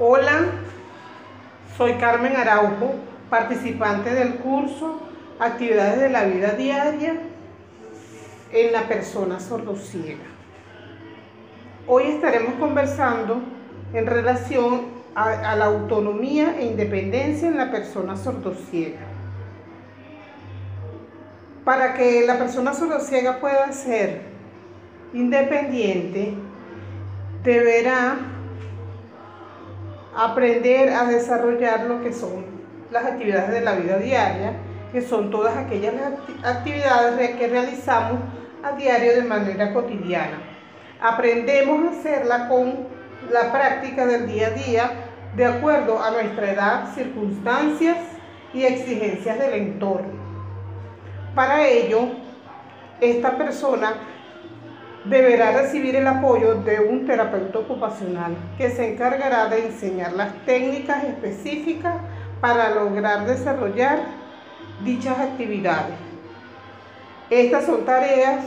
Hola, soy Carmen Araujo, participante del curso Actividades de la Vida Diaria en la persona sordociega. Hoy estaremos conversando en relación a, la autonomía e independencia en la persona sordociega. Para que la persona sordociega pueda ser independiente, deberá aprender a desarrollar lo que son las actividades de la vida diaria, que son todas aquellas actividades que realizamos a diario de manera cotidiana. Aprendemos a hacerla con la práctica del día a día de acuerdo a nuestra edad, circunstancias y exigencias del entorno. Para ello, esta persona deberá recibir el apoyo de un terapeuta ocupacional que se encargará de enseñar las técnicas específicas para lograr desarrollar dichas actividades. Estas son tareas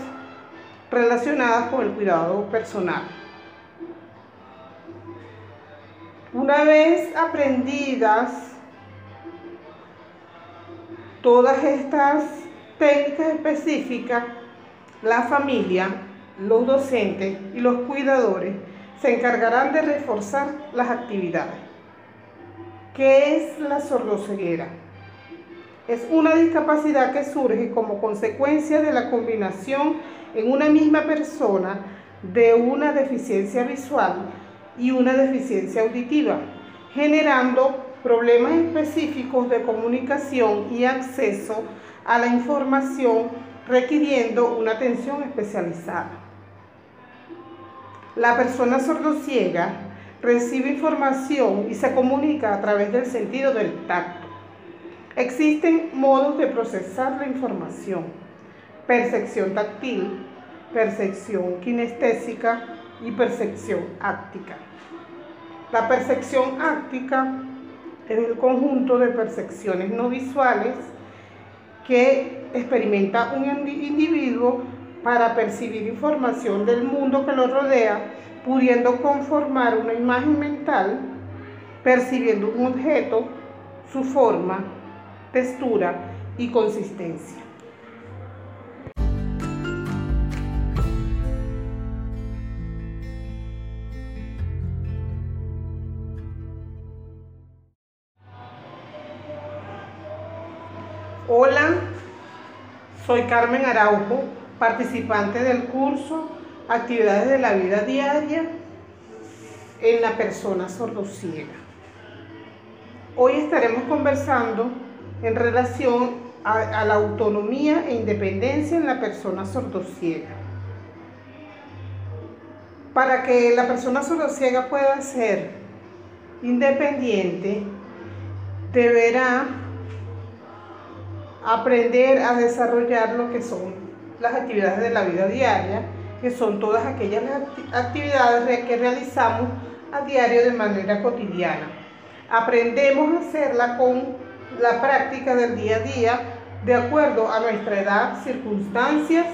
relacionadas con el cuidado personal. Una vez aprendidas todas estas técnicas específicas, la familia los docentes y los cuidadores se encargarán de reforzar las actividades. ¿Qué es la sordoceguera? Es una discapacidad que surge como consecuencia de la combinación en una misma persona de una deficiencia visual y una deficiencia auditiva, generando problemas específicos de comunicación y acceso a la información requiriendo una atención especializada. La persona sordociega recibe información y se comunica a través del sentido del tacto. Existen modos de procesar la información. Percepción táctil, percepción kinestésica y percepción áctica. La percepción áctica es el conjunto de percepciones no visuales que experimenta un individuo para percibir información del mundo que lo rodea, pudiendo conformar una imagen mental, percibiendo un objeto, su forma, textura y consistencia. Hola, soy Carmen Araujo, participante del curso Actividades de la Vida Diaria en la persona sordociega. Hoy estaremos conversando en relación a, a, la autonomía e independencia en la persona sordociega. Para que la persona sordociega pueda ser independiente, deberá aprender a desarrollar lo que son las actividades de la vida diaria, que son todas aquellas actividades que realizamos a diario de manera cotidiana. Aprendemos a hacerla con la práctica del día a día de acuerdo a nuestra edad, circunstancias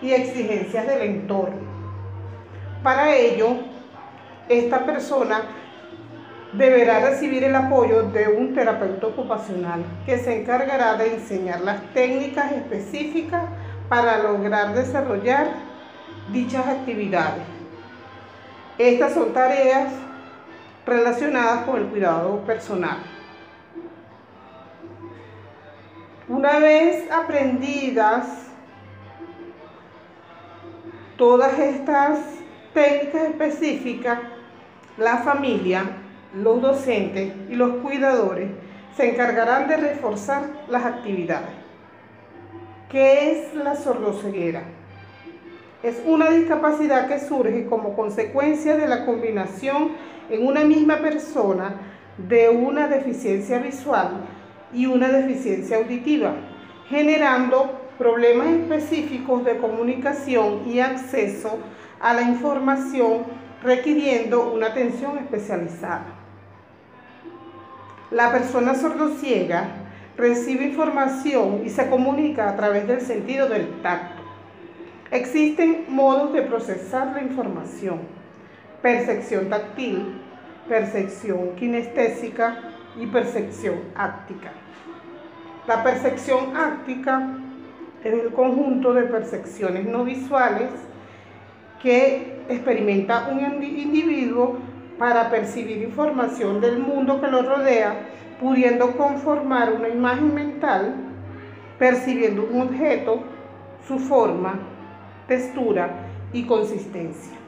y exigencias del entorno. Para ello, esta persona deberá recibir el apoyo de un terapeuta ocupacional que se encargará de enseñar las técnicas específicas para lograr desarrollar dichas actividades. Estas son tareas relacionadas con el cuidado personal. Una vez aprendidas todas estas técnicas específicas, la familia los docentes y los cuidadores se encargarán de reforzar las actividades. ¿Qué es la sordoceguera? Es una discapacidad que surge como consecuencia de la combinación en una misma persona de una deficiencia visual y una deficiencia auditiva, generando problemas específicos de comunicación y acceso a la información requiriendo una atención especializada. La persona sordociega recibe información y se comunica a través del sentido del tacto. Existen modos de procesar la información. Percepción táctil, percepción kinestésica y percepción áctica. La percepción áctica es el conjunto de percepciones no visuales que experimenta un individuo para percibir información del mundo que lo rodea, pudiendo conformar una imagen mental, percibiendo un objeto, su forma, textura y consistencia.